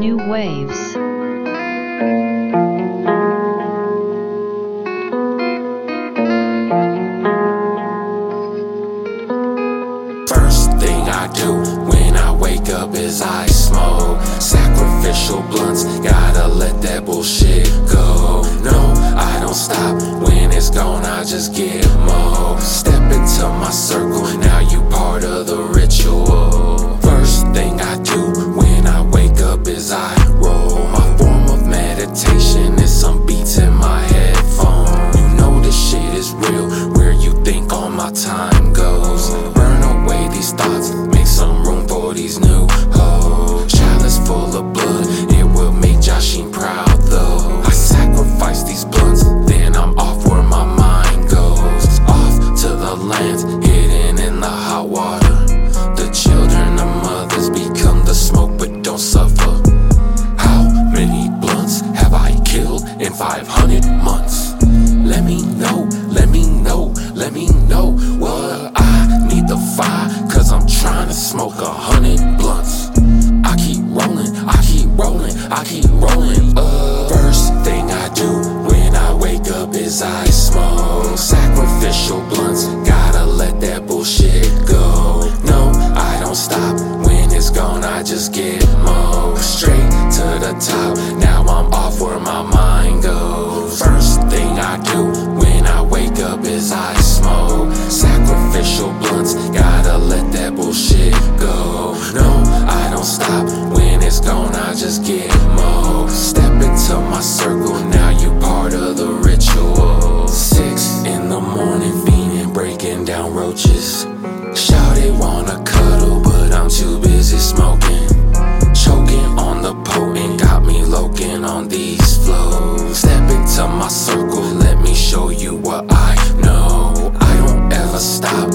new waves. First thing I do when I wake up is I smoke sacrificial blunts. Gotta let that bullshit go. No, I don't stop when it's gone. I just get more. Step into my circle. Let me know what I need to find. Cause I'm trying to smoke a hundred blunts. I keep rolling, I keep rolling, I keep rolling. Uh, first thing I do when I wake up is I smoke sacrificial blunts. Gotta let that bullshit go. No, I don't stop when it's gone. I just get more straight to the top. Now I'm off where my mind goes. Into my circle. Now you're part of the ritual. Six in the morning, fiending, breaking down roaches. Shout it, wanna cuddle, but I'm too busy smoking. Choking on the potent, got me loking on these flows. Step into my circle, let me show you what I know. I don't ever stop